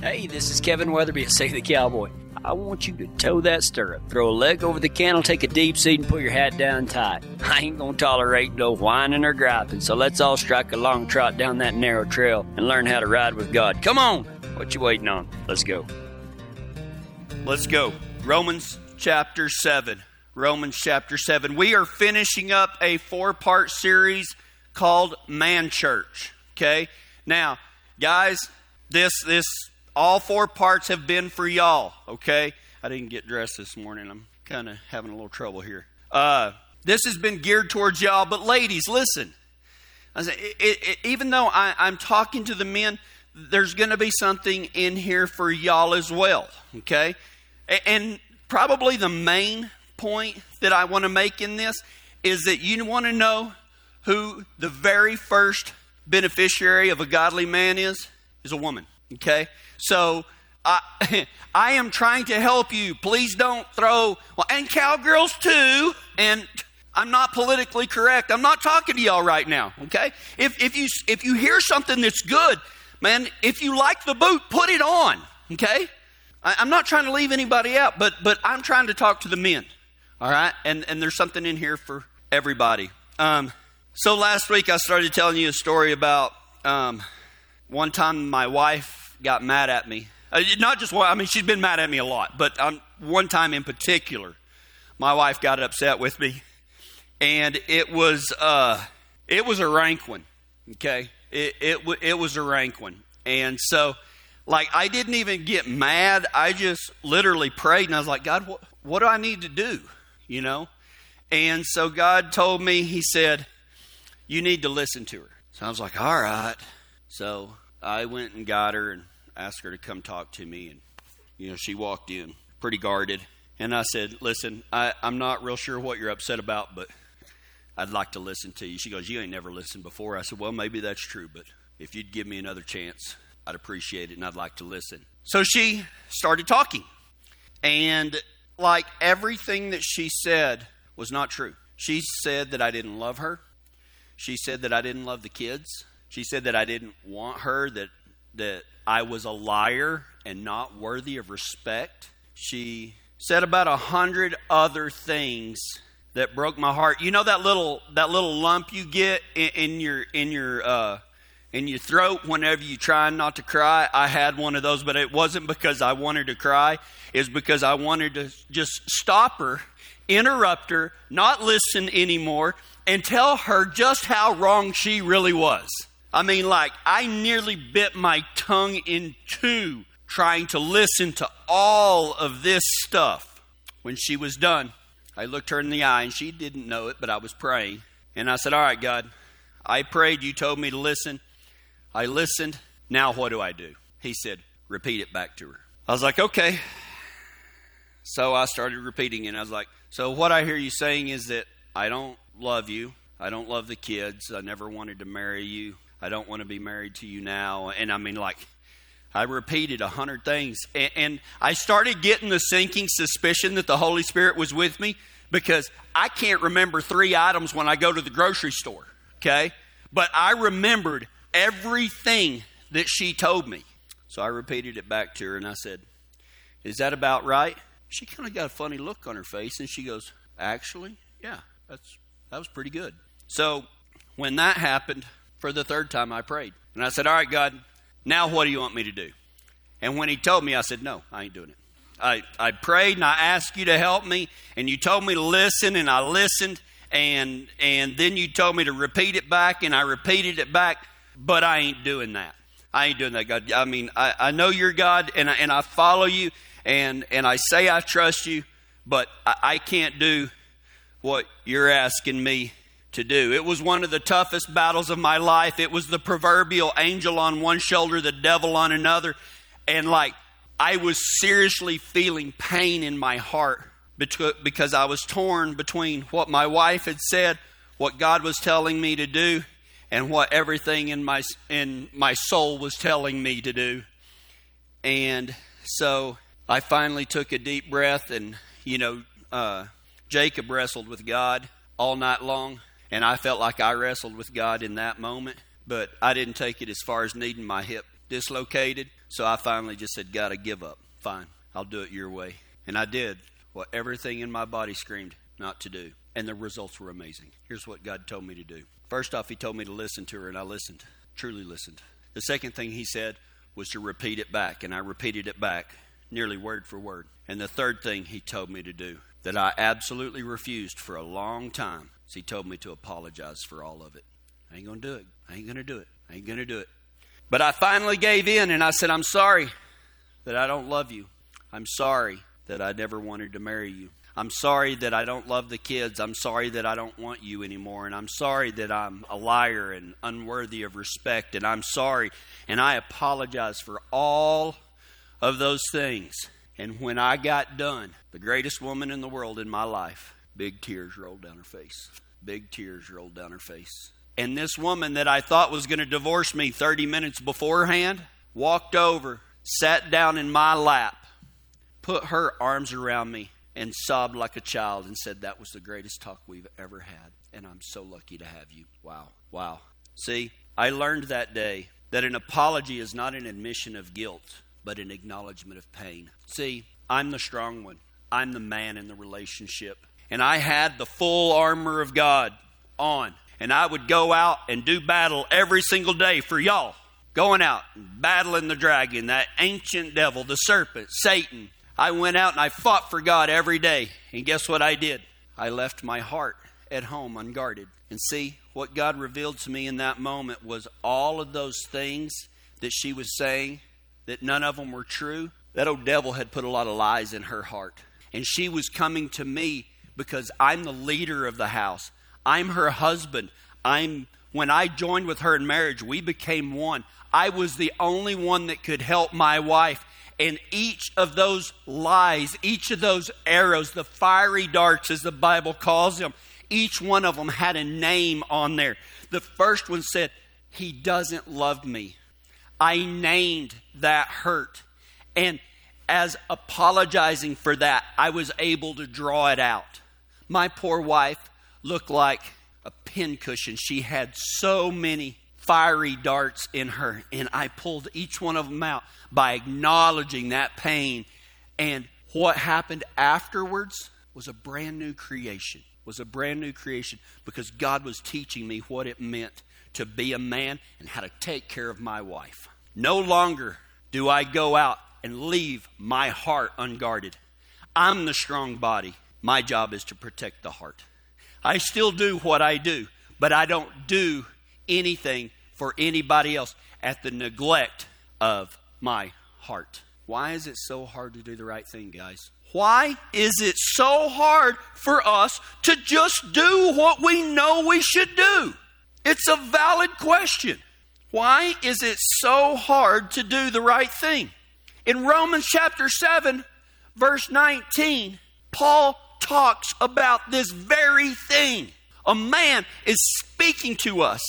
Hey, this is Kevin Weatherby at Save the Cowboy. I want you to toe that stirrup, throw a leg over the cantle, take a deep seat, and put your hat down tight. I ain't gonna tolerate no whining or griping, so let's all strike a long trot down that narrow trail and learn how to ride with God. Come on! What you waiting on? Let's go. Let's go. Romans chapter 7. Romans chapter 7. We are finishing up a four part series called Man Church. Okay? Now, guys, this, this, all four parts have been for y'all. Okay? I didn't get dressed this morning. I'm kind of having a little trouble here. Uh, this has been geared towards y'all, but ladies, listen. I say, it, it, even though I, I'm talking to the men, there's going to be something in here for y'all as well. Okay? And probably the main point that I want to make in this is that you want to know who the very first beneficiary of a godly man is? Is a woman. Okay? So I, I am trying to help you. Please don't throw, well, and cowgirls too. And I'm not politically correct. I'm not talking to y'all right now. Okay? If, if, you, if you hear something that's good, man, if you like the boot, put it on. Okay? I, I'm not trying to leave anybody out, but, but I'm trying to talk to the men. All right? And, and there's something in here for everybody. Um, so last week I started telling you a story about um, one time my wife got mad at me. Uh, not just one, I mean, she's been mad at me a lot, but um, one time in particular, my wife got upset with me. And it was, uh, it was a rank one, okay? It, it, it was a rank one. And so, like, I didn't even get mad. I just literally prayed and I was like, God, what, what do I need to do? You know? And so God told me, He said, You need to listen to her. So I was like, All right. So I went and got her and asked her to come talk to me. And, you know, she walked in pretty guarded. And I said, Listen, I, I'm not real sure what you're upset about, but I'd like to listen to you. She goes, You ain't never listened before. I said, Well, maybe that's true, but if you'd give me another chance, I'd appreciate it and I'd like to listen. So she started talking. And like everything that she said was not true. She said that I didn't love her. She said that I didn't love the kids. She said that I didn't want her, that that I was a liar and not worthy of respect. She said about a hundred other things that broke my heart. You know that little that little lump you get in, in your in your uh, in your throat whenever you try not to cry. I had one of those, but it wasn't because I wanted to cry. It's because I wanted to just stop her, interrupt her, not listen anymore, and tell her just how wrong she really was. I mean, like, I nearly bit my tongue in two trying to listen to all of this stuff. When she was done, I looked her in the eye, and she didn't know it, but I was praying. And I said, All right, God, I prayed. You told me to listen. I listened. Now what do I do? He said, Repeat it back to her. I was like, Okay. So I started repeating it. I was like, So what I hear you saying is that I don't love you. I don't love the kids. I never wanted to marry you. I don't want to be married to you now. And I mean, like, I repeated a hundred things. And, and, I started getting the sinking suspicion that the Holy Spirit was with me because I can't remember three items when I go to the grocery store, okay? But I remembered everything that she told me. So I repeated it back to her and I said, Is that about right? She kind of got a funny look on her face and she goes, Actually, yeah, that's, that was pretty good. So when that happened, for the third time, I prayed. And I said, All right, God, now what do you want me to do? And when he told me, I said, No, I ain't doing it. I, I prayed and I asked you to help me, and you told me to listen, and I listened, and and then you told me to repeat it back, and I repeated it back, but I ain't doing that. I ain't doing that, God. I mean, I, I know you're God, and I, and I follow you, and and I say I trust you, but I, I can't do what you're asking me to do. It was one of the toughest battles of my life. It was the proverbial angel on one shoulder, the devil on another. And like, I was seriously feeling pain in my heart because I was torn between what my wife had said, what God was telling me to do, and what everything in my, in my soul was telling me to do. And so I finally took a deep breath, and, you know, uh, Jacob wrestled with God all night long. And I felt like I wrestled with God in that moment, but I didn't take it as far as needing my hip dislocated. So I finally just said, God, I give up. Fine, I'll do it your way. And I did what everything in my body screamed not to do. And the results were amazing. Here's what God told me to do. First off, He told me to listen to her, and I listened, truly listened. The second thing He said was to repeat it back, and I repeated it back nearly word for word. And the third thing He told me to do that I absolutely refused for a long time is He told me to apologize for all of it. I ain't going to do it. I ain't going to do it. I ain't going to do it. But I finally gave in and I said, I'm sorry that I don't love you. I'm sorry that I never wanted to marry you. I'm sorry that I don't love the kids. I'm sorry that I don't want you anymore. And I'm sorry that I'm a liar and unworthy of respect. And I'm sorry. And I apologize for all of those things. And when I got done, the greatest woman in the world in my life, big tears rolled down her face. Big tears rolled down her face. And this woman that I thought was going to divorce me 30 minutes beforehand walked over, sat down in my lap, put her arms around me, and sobbed like a child and said, That was the greatest talk we've ever had. And I'm so lucky to have you. Wow. Wow. See, I learned that day that an apology is not an admission of guilt, but an acknowledgement of pain. See, I'm the strong one, I'm the man in the relationship. And I had the full armor of God on. And I would go out and do battle every single day for y'all. Going out battling the dragon, that ancient devil, the serpent, Satan, I went out and I fought for God every day. And guess what I did? I left my heart at home unguarded. And see, what God revealed to me in that moment was all of those things that she was saying, that none of them were true. That old devil had put a lot of lies in her heart. And she was coming to me because I'm the leader of the house. I'm her husband. I'm when I joined with her in marriage, we became one. I was the only one that could help my wife. And each of those lies, each of those arrows, the fiery darts, as the Bible calls them, each one of them had a name on there. The first one said, He doesn't love me. I named that hurt. And as apologizing for that, I was able to draw it out. My poor wife looked like a pincushion. She had so many fiery darts in her, and I pulled each one of them out by acknowledging that pain. And what happened afterwards was a brand new creation. Was a brand new creation because God was teaching me what it meant to be a man and how to take care of my wife. No longer do I go out and leave my heart unguarded. I'm the strong body. My job is to protect the heart. I still do what I do, but I don't do anything for anybody else at the neglect of my heart. Why is it so hard to do the right thing, guys? Why is it so hard for us to just do what we know we should do? It's a valid question. Why is it so hard to do the right thing? In Romans chapter 7, verse 19, Paul talks about this very thing. A man is speaking to us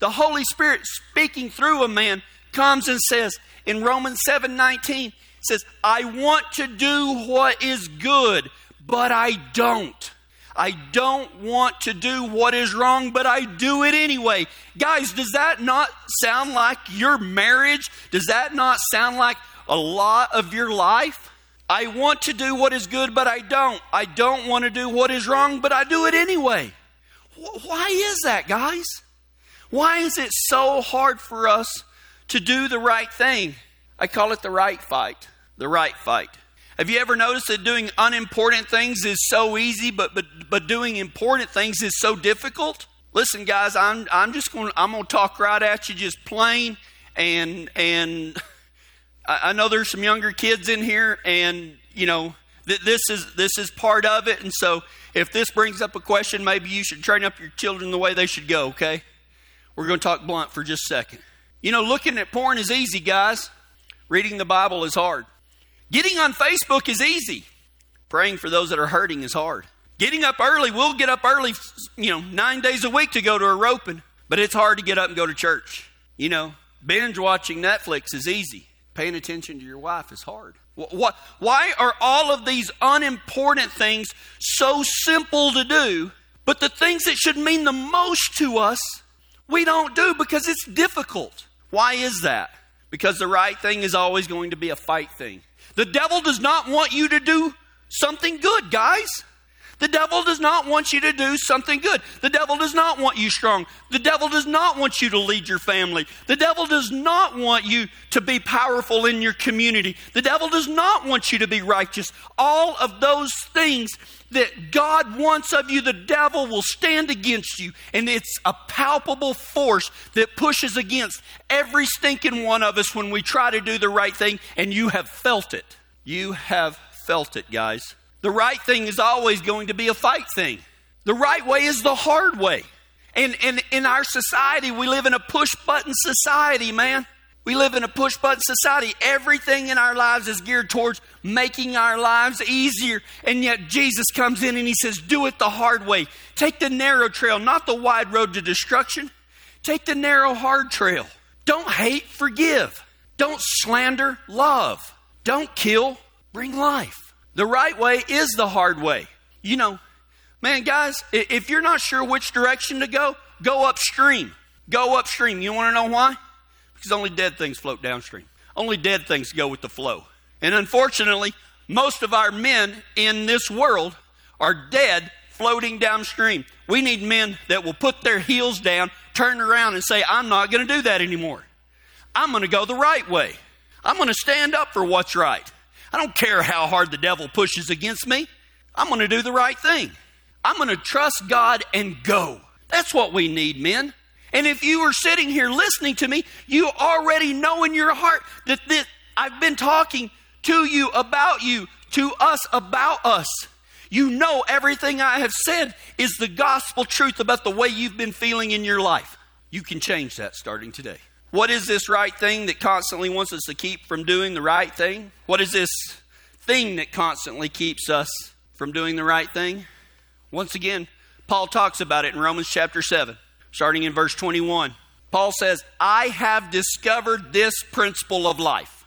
the Holy Spirit speaking through a man comes and says in Romans 7 19, says, I want to do what is good, but I don't. I don't want to do what is wrong, but I do it anyway. Guys, does that not sound like your marriage? Does that not sound like a lot of your life? I want to do what is good, but I don't. I don't want to do what is wrong, but I do it anyway. Why is that, guys? Why is it so hard for us to do the right thing? I call it the right fight. The right fight. Have you ever noticed that doing unimportant things is so easy, but but but doing important things is so difficult? Listen, guys, I'm I'm just going I'm going to talk right at you, just plain, and and I, I know there's some younger kids in here, and you know th- this is this is part of it, and so if this brings up a question, maybe you should train up your children the way they should go. Okay. We're going to talk blunt for just a second. You know, looking at porn is easy, guys. Reading the Bible is hard. Getting on Facebook is easy. Praying for those that are hurting is hard. Getting up early, we'll get up early, you know, nine days a week to go to a roping, but it's hard to get up and go to church. You know, binge watching Netflix is easy. Paying attention to your wife is hard. What, why are all of these unimportant things so simple to do, but the things that should mean the most to us we don't do because it's difficult. Why is that? because the right thing is always going to be a fight thing. The devil does not want you to do something good, guys. The devil does not want you to do something good. The devil does not want you strong. The devil does not want you to lead your family. The devil does not want you to be powerful in your community. The devil does not want you to be righteous. All of those things that God wants of you, the devil will stand against you. And it's a palpable force that pushes against every stinking one of us when we try to do the right thing, and you have felt it. You have felt it, guys. The right thing is always going to be a fight thing. The right way is the hard way. And, and in our society, we live in a push button society, man. We live in a push button society. Everything in our lives is geared towards making our lives easier. And yet Jesus comes in and he says, Do it the hard way. Take the narrow trail, not the wide road to destruction. Take the narrow, hard trail. Don't hate, forgive. Don't slander, love. Don't kill, bring life. The right way is the hard way. You know, man, guys, if you're not sure which direction to go, go upstream. Go upstream. You want to know why? Because only dead things float downstream. Only dead things go with the flow. And unfortunately, most of our men in this world are dead floating downstream. We need men that will put their heels down, turn around, and say, I'm not going to do that anymore. I'm going to go the right way. I'm going to stand up for what's right. I don't care how hard the devil pushes against me. I'm going to do the right thing. I'm going to trust God and go. That's what we need, men. And if you are sitting here listening to me, you already know in your heart that this, I've been talking to you about you, to us about us. You know everything I have said is the gospel truth about the way you've been feeling in your life. You can change that starting today. What is this right thing that constantly wants us to keep from doing the right thing? What is this thing that constantly keeps us from doing the right thing? Once again, Paul talks about it in Romans chapter 7, starting in verse 21. Paul says, I have discovered this principle of life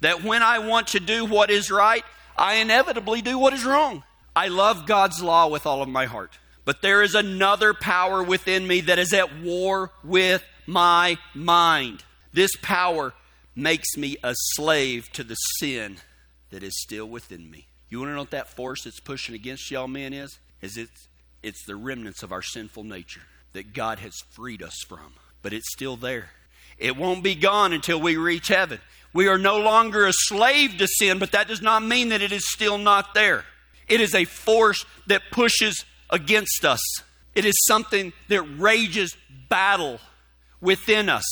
that when I want to do what is right, I inevitably do what is wrong. I love God's law with all of my heart. But there is another power within me that is at war with my mind. This power makes me a slave to the sin that is still within me. You want to know what that force that's pushing against y'all men is? Is it's it's the remnants of our sinful nature that God has freed us from. But it's still there. It won't be gone until we reach heaven. We are no longer a slave to sin, but that does not mean that it is still not there. It is a force that pushes against us. It is something that rages battle within us.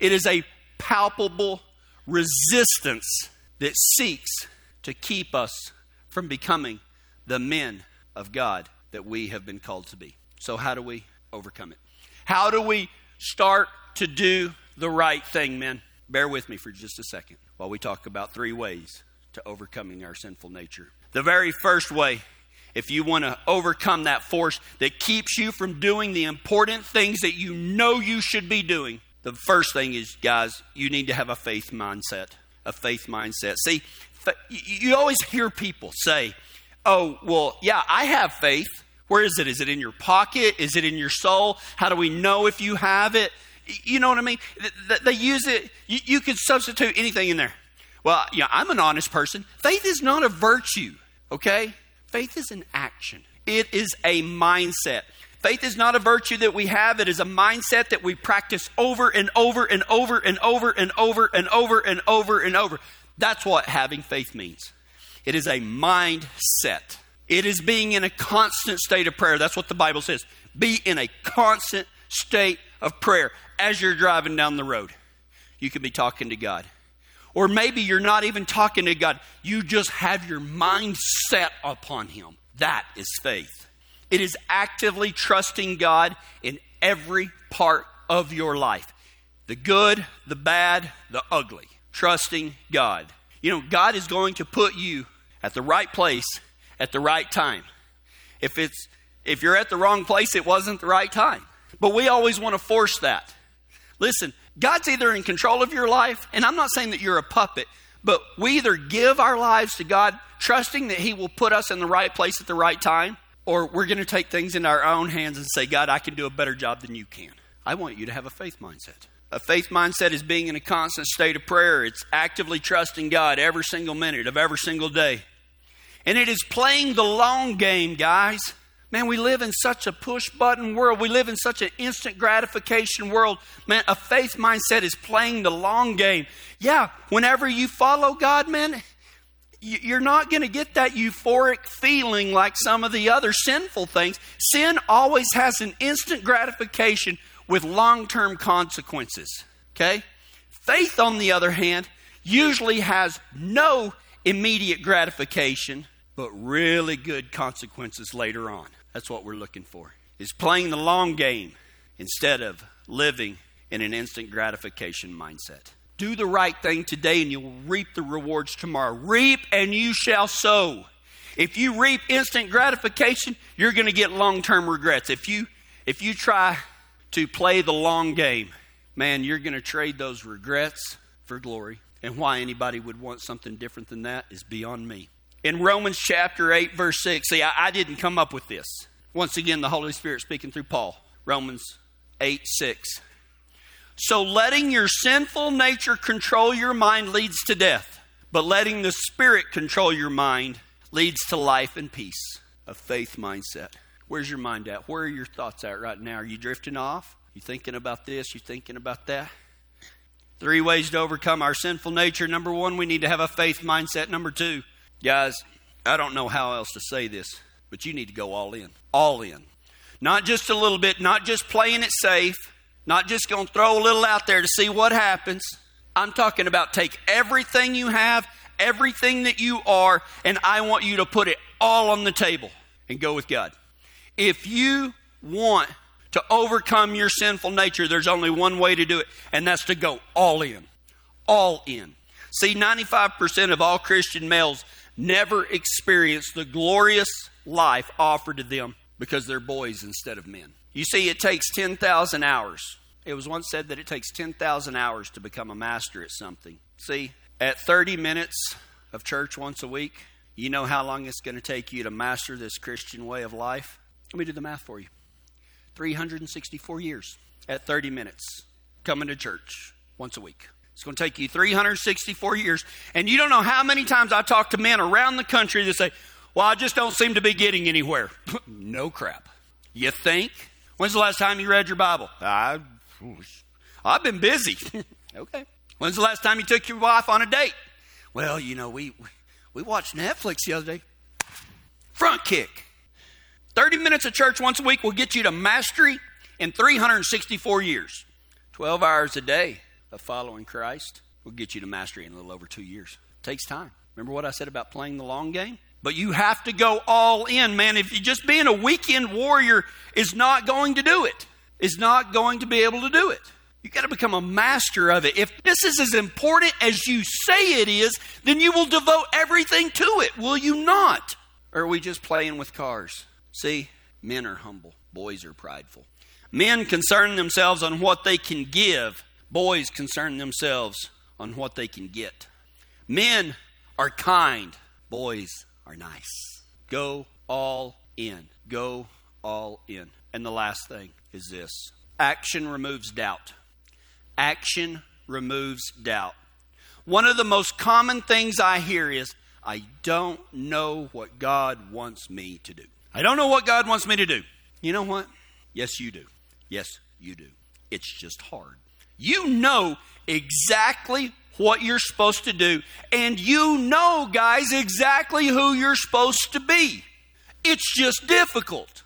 It is a palpable resistance that seeks to keep us from becoming the men of God that we have been called to be. So, how do we overcome it? How do we start to do the right thing, men? Bear with me for just a second while we talk about three ways to overcoming our sinful nature. The very first way, if you want to overcome that force that keeps you from doing the important things that you know you should be doing, the first thing is, guys, you need to have a faith mindset. A faith mindset. See, you always hear people say, oh, well, yeah, I have faith. Where is it? Is it in your pocket? Is it in your soul? How do we know if you have it? You know what I mean? They use it, you could substitute anything in there. Well, yeah, I'm an honest person. Faith is not a virtue, okay? Faith is an action, it is a mindset. Faith is not a virtue that we have, it is a mindset that we practice over and over and over and over and over and over and over and over. That's what having faith means. It is a mindset. It is being in a constant state of prayer. That's what the Bible says. Be in a constant state of prayer as you're driving down the road. You can be talking to God. Or maybe you're not even talking to God. You just have your mind set upon Him. That is faith. It is actively trusting God in every part of your life the good, the bad, the ugly. Trusting God. You know, God is going to put you at the right place at the right time. If it's if you're at the wrong place, it wasn't the right time. But we always want to force that. Listen, God's either in control of your life, and I'm not saying that you're a puppet, but we either give our lives to God, trusting that He will put us in the right place at the right time, or we're going to take things in our own hands and say, God, I can do a better job than you can. I want you to have a faith mindset. A faith mindset is being in a constant state of prayer. It's actively trusting God every single minute of every single day. And it is playing the long game, guys. Man, we live in such a push button world. We live in such an instant gratification world. Man, a faith mindset is playing the long game. Yeah, whenever you follow God, man, you're not going to get that euphoric feeling like some of the other sinful things. Sin always has an instant gratification with long term consequences. Okay? Faith, on the other hand, usually has no immediate gratification, but really good consequences later on. That's what we're looking for. Is playing the long game instead of living in an instant gratification mindset. Do the right thing today and you'll reap the rewards tomorrow. Reap and you shall sow. If you reap instant gratification, you're going to get long-term regrets. If you if you try to play the long game, man, you're going to trade those regrets for glory. And why anybody would want something different than that is beyond me. In Romans chapter 8, verse 6, see, I, I didn't come up with this. Once again, the Holy Spirit speaking through Paul. Romans 8, 6. So letting your sinful nature control your mind leads to death, but letting the Spirit control your mind leads to life and peace. A faith mindset. Where's your mind at? Where are your thoughts at right now? Are you drifting off? You thinking about this? You thinking about that? Three ways to overcome our sinful nature. Number one, we need to have a faith mindset. Number two, guys, I don't know how else to say this, but you need to go all in. All in. Not just a little bit, not just playing it safe, not just going to throw a little out there to see what happens. I'm talking about take everything you have, everything that you are, and I want you to put it all on the table and go with God. If you want to overcome your sinful nature, there's only one way to do it, and that's to go all in. All in. See, 95% of all Christian males never experience the glorious life offered to them because they're boys instead of men. You see, it takes 10,000 hours. It was once said that it takes 10,000 hours to become a master at something. See, at 30 minutes of church once a week, you know how long it's going to take you to master this Christian way of life? Let me do the math for you 364 years at 30 minutes coming to church once a week. It's going to take you 364 years. And you don't know how many times I talk to men around the country that say, Well, I just don't seem to be getting anywhere. no crap. You think? When's the last time you read your Bible? I, I've been busy. okay. When's the last time you took your wife on a date? Well, you know, we, we watched Netflix the other day. Front kick. 30 minutes of church once a week will get you to mastery in 364 years. 12 hours a day of following Christ will get you to mastery in a little over two years. It takes time. Remember what I said about playing the long game? But you have to go all in, man. If you just being a weekend warrior is not going to do it, is not going to be able to do it. You got to become a master of it. If this is as important as you say it is, then you will devote everything to it, will you not? Or are we just playing with cars? See, men are humble, boys are prideful. Men concern themselves on what they can give, boys concern themselves on what they can get. Men are kind, boys are nice. Go all in. Go all in. And the last thing is this action removes doubt. Action removes doubt. One of the most common things I hear is, I don't know what God wants me to do. I don't know what God wants me to do. You know what? Yes, you do. Yes, you do. It's just hard. You know exactly what you're supposed to do, and you know, guys, exactly who you're supposed to be. It's just difficult.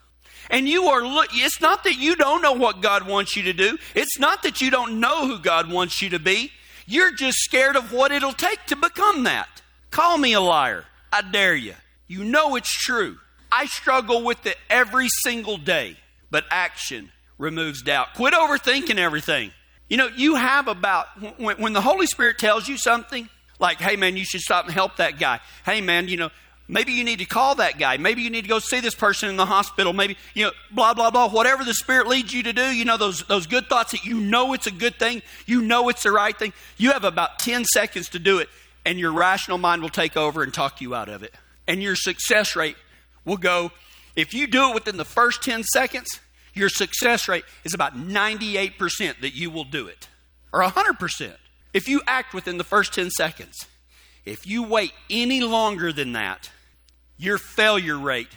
And you are look it's not that you don't know what God wants you to do. It's not that you don't know who God wants you to be. You're just scared of what it'll take to become that. Call me a liar. I dare you. You know it's true. I struggle with it every single day, but action removes doubt. Quit overthinking everything. You know, you have about, when, when, the Holy Spirit tells you something, like, hey man, you should stop and help that guy. Hey man, you know, maybe you need to call that guy. Maybe you need to go see this person in the hospital. Maybe, you know, blah, blah, blah. Whatever the Spirit leads you to do, you know, those, those good thoughts that you know it's a good thing, you know it's the right thing. You have about 10 seconds to do it, and your rational mind will take over and talk you out of it. And your success rate will go, if you do it within the first 10 seconds, your success rate is about 98% that you will do it. or 100%. If you act within the first 10 seconds, if you wait any longer than that, your failure rate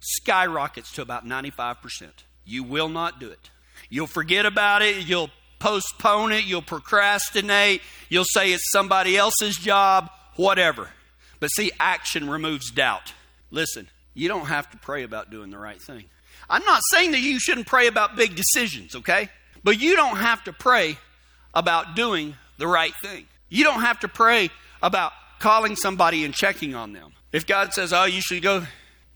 skyrockets to about 95%. You will not do it. You'll forget about it. You'll postpone it. You'll procrastinate. You'll say it's somebody else's job, whatever. But see, action removes doubt. Listen, you don't have to pray about doing the right thing. I'm not saying that you shouldn't pray about big decisions, okay? But you don't have to pray about doing the right thing. You don't have to pray about calling somebody and checking on them. If God says, "Oh, you should go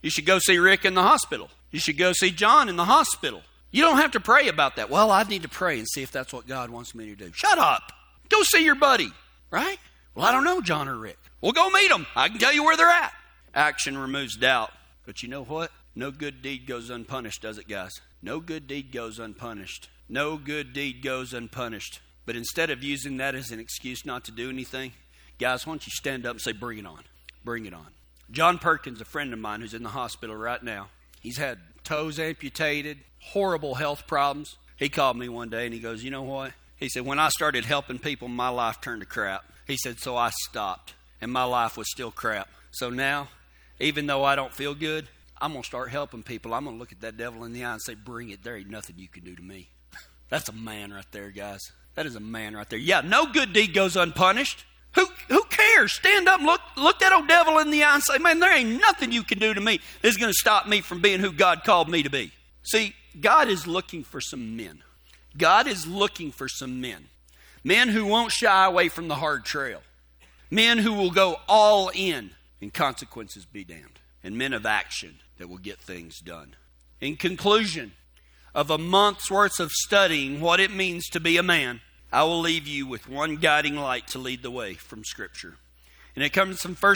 you should go see Rick in the hospital. You should go see John in the hospital." You don't have to pray about that. Well, I need to pray and see if that's what God wants me to do. Shut up. Go see your buddy, right? Well, I don't know John or Rick. Well, go meet them. I can tell you where they're at. Action removes doubt. But you know what? No good deed goes unpunished, does it, guys? No good deed goes unpunished. No good deed goes unpunished. But instead of using that as an excuse not to do anything, guys, why don't you stand up and say, Bring it on? Bring it on. John Perkins, a friend of mine who's in the hospital right now, he's had toes amputated, horrible health problems. He called me one day and he goes, You know what? He said, When I started helping people, my life turned to crap. He said, So I stopped, and my life was still crap. So now, even though I don't feel good, I'm going to start helping people. I'm going to look at that devil in the eye and say, Bring it. There ain't nothing you can do to me. That's a man right there, guys. That is a man right there. Yeah, no good deed goes unpunished. Who, who cares? Stand up look, look that old devil in the eye and say, Man, there ain't nothing you can do to me that's going to stop me from being who God called me to be. See, God is looking for some men. God is looking for some men. Men who won't shy away from the hard trail. Men who will go all in and consequences be damned. And men of action that will get things done. In conclusion of a month's worth of studying what it means to be a man, I will leave you with one guiding light to lead the way from Scripture. And it comes from 1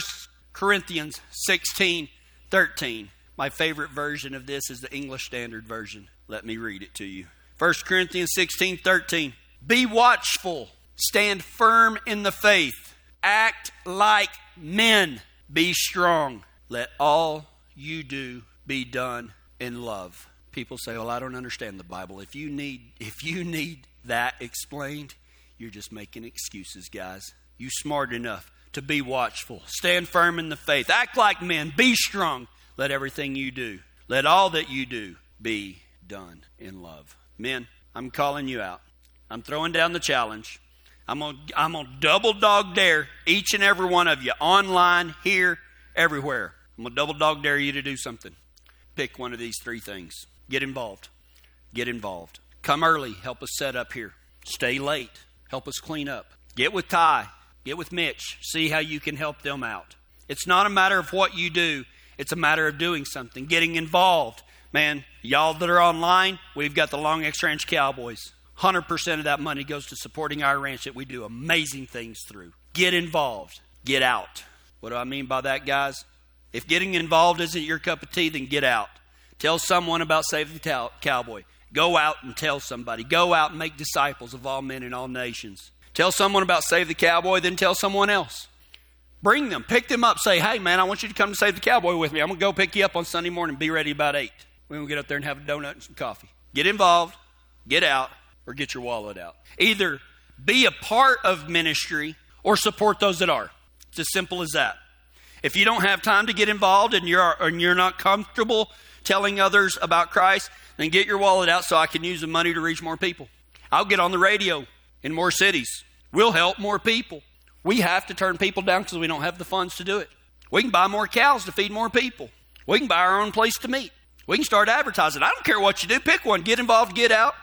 Corinthians 16 13. My favorite version of this is the English Standard Version. Let me read it to you. 1 Corinthians 16 13. Be watchful, stand firm in the faith, act like men, be strong. Let all you do be done in love. People say, "Well, I don't understand the Bible." If you need if you need that explained, you're just making excuses, guys. You smart enough to be watchful. Stand firm in the faith. Act like men. Be strong. Let everything you do, let all that you do be done in love. Men, I'm calling you out. I'm throwing down the challenge. I'm going to I'm gonna double dog dare each and every one of you, online, here, everywhere. I'm going to double dog dare you to do something. Pick one of these three things. Get involved. Get involved. Come early. Help us set up here. Stay late. Help us clean up. Get with Ty. Get with Mitch. See how you can help them out. It's not a matter of what you do, it's a matter of doing something, getting involved. Man, y'all that are online, we've got the Long X Ranch Cowboys. 100% of that money goes to supporting our ranch that we do amazing things through. Get involved. Get out. What do I mean by that, guys? If getting involved isn't your cup of tea, then get out. Tell someone about Save the Cowboy. Go out and tell somebody. Go out and make disciples of all men and all nations. Tell someone about Save the Cowboy, then tell someone else. Bring them, pick them up, say, hey, man, I want you to come to Save the Cowboy with me. I'm going to go pick you up on Sunday morning. Be ready about 8. We're going to get up there and have a donut and some coffee. Get involved, get out, or get your wallet out. Either be a part of ministry or support those that are. It's as simple as that. If you don't have time to get involved and you're, and you're not comfortable telling others about Christ, then get your wallet out so I can use the money to reach more people. I'll get on the radio in more cities. We'll help more people. We have to turn people down because we don't have the funds to do it. We can buy more cows to feed more people. We can buy our own place to meet. We can start advertising. I don't care what you do. Pick one. Get involved, get out,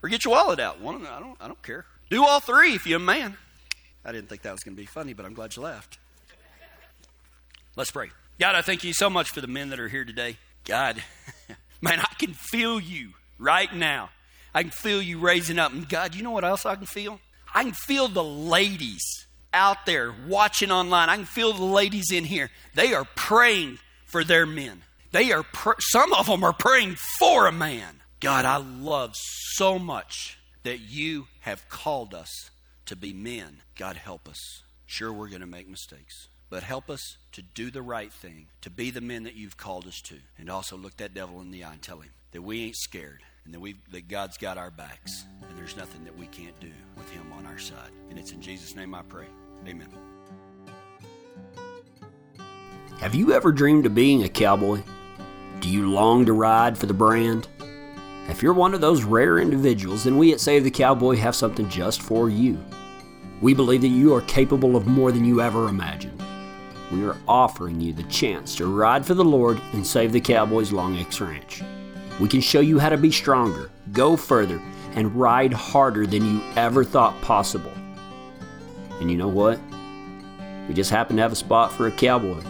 or get your wallet out. One, I don't, I don't care. Do all three if you're a man. I didn't think that was going to be funny, but I'm glad you laughed. Let's pray. God, I thank you so much for the men that are here today. God, man, I can feel you right now. I can feel you raising up. And God, you know what else I can feel? I can feel the ladies out there watching online, I can feel the ladies in here. They are praying for their men. They are pr- some of them are praying for a man. God, I love so much that you have called us to be men. God, help us. Sure, we're going to make mistakes, but help us to do the right thing, to be the men that you've called us to, and also look that devil in the eye and tell him that we ain't scared and that we that God's got our backs, and there's nothing that we can't do with Him on our side. And it's in Jesus' name I pray. Amen. Have you ever dreamed of being a cowboy? Do you long to ride for the brand? If you're one of those rare individuals, then we at Save the Cowboy have something just for you. We believe that you are capable of more than you ever imagined. We are offering you the chance to ride for the Lord and save the Cowboys Long X Ranch. We can show you how to be stronger, go further, and ride harder than you ever thought possible. And you know what? We just happen to have a spot for a cowboy.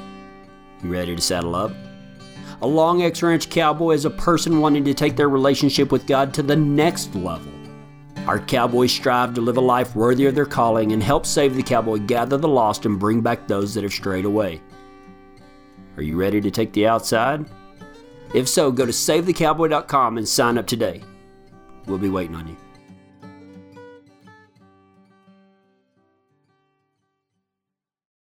You ready to saddle up? A Long X Ranch cowboy is a person wanting to take their relationship with God to the next level. Our cowboys strive to live a life worthy of their calling and help save the cowboy, gather the lost, and bring back those that have strayed away. Are you ready to take the outside? If so, go to SaveTheCowboy.com and sign up today. We'll be waiting on you.